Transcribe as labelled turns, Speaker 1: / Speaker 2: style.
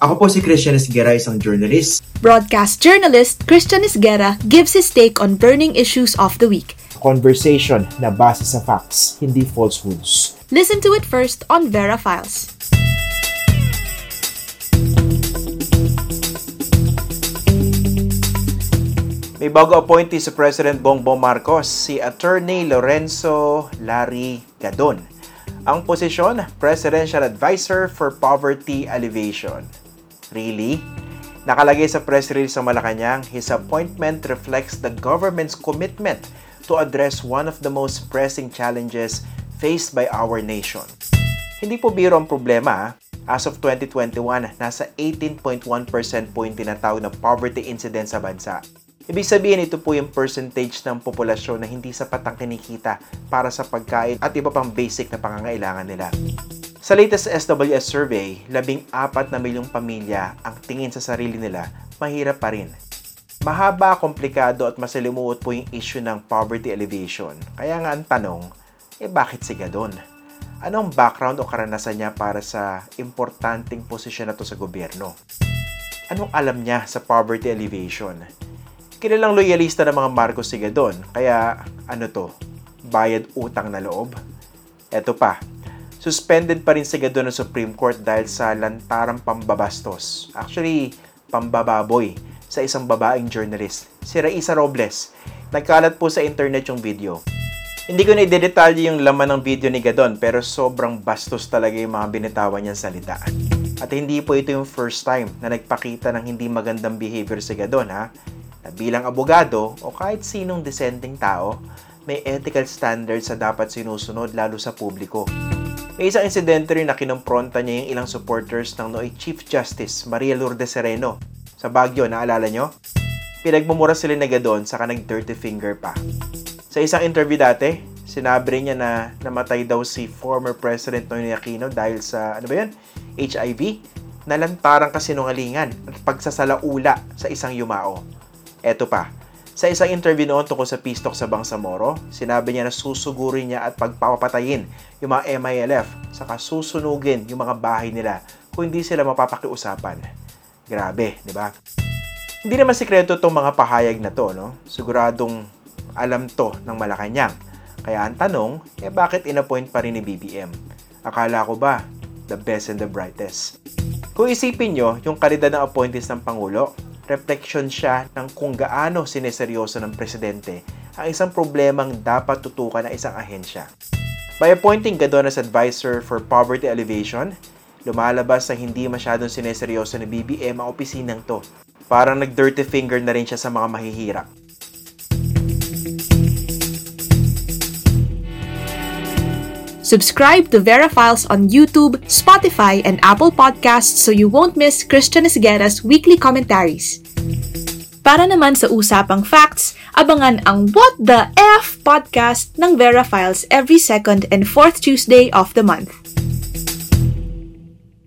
Speaker 1: Ako po si Christian Esguera, isang journalist.
Speaker 2: Broadcast journalist Christian Isguera gives his take on burning issues of the week.
Speaker 3: Conversation na base sa facts, hindi falsehoods.
Speaker 2: Listen to it first on Vera Files.
Speaker 4: May bago appointee si President Bongbong Marcos, si Attorney Lorenzo Larry Gadon. Ang posisyon, Presidential Advisor for Poverty Alleviation. Really? Nakalagay sa press release ng Malacanang, his appointment reflects the government's commitment to address one of the most pressing challenges faced by our nation. Hindi po biro ang problema. As of 2021, nasa 18.1% po yung tinatawag na poverty incidence sa bansa. Ibig sabihin, ito po yung percentage ng populasyon na hindi sapat ang kinikita para sa pagkain at iba pang basic na pangangailangan nila. Sa latest SWS survey, labing apat na milyong pamilya ang tingin sa sarili nila mahirap pa rin. Mahaba, komplikado at masalimuot po yung issue ng poverty alleviation. Kaya nga ang tanong, eh bakit si Gadon? Anong background o karanasan niya para sa importanteng posisyon na to sa gobyerno? Anong alam niya sa poverty alleviation? Kilalang loyalista ng mga Marcos si Gadon, kaya ano to, bayad utang na loob? Eto pa, suspended pa rin si Gadon ng Supreme Court dahil sa lantarang pambabastos. Actually, pambababoy sa isang babaeng journalist, si Raisa Robles. Nagkalat po sa internet yung video. Hindi ko na i-detalye yung laman ng video ni Gadon pero sobrang bastos talaga yung mga binitawan niyang salita. At hindi po ito yung first time na nagpakita ng hindi magandang behavior si Gadon ha na bilang abogado o kahit sinong dissenting tao, may ethical standards sa dapat sinusunod lalo sa publiko. May isang insidente rin na kinompronta niya yung ilang supporters ng Noy Chief Justice Maria Lourdes Sereno sa Baguio, naalala nyo? Pinagmumura sila na Gadon saka nag-dirty finger pa. Sa isang interview dati, sinabi niya na namatay daw si former President Noynoy Aquino dahil sa, ano ba yun? HIV? Nalantarang kasinungalingan at pagsasalaula sa isang yumao. Eto pa, sa isang interview noon tungkol sa pistok sa Bangsamoro, sinabi niya na susugurin niya at pagpapatayin yung mga MILF saka susunugin yung mga bahay nila kung hindi sila mapapakiusapan. Grabe, di ba? Hindi naman sikreto itong mga pahayag na to, no? Siguradong alam to ng Malacanang. Kaya ang tanong, eh bakit inappoint pa rin ni BBM? Akala ko ba, the best and the brightest? Kung isipin nyo, yung kalidad ng appointees ng Pangulo, reflection siya ng kung gaano sineseryoso ng presidente ang isang problemang dapat tutukan ng isang ahensya. By appointing Gadon as advisor for poverty alleviation, lumalabas na hindi masyadong sineseryoso ni BBM ang opisinang to. Parang nag-dirty finger na rin siya sa mga mahihirap.
Speaker 2: Subscribe to Vera Files on YouTube, Spotify, and Apple Podcasts so you won't miss Christian Esguera's weekly commentaries. Para naman sa usapang facts, abangan ang What the F podcast ng Vera Files every second and fourth Tuesday of the month.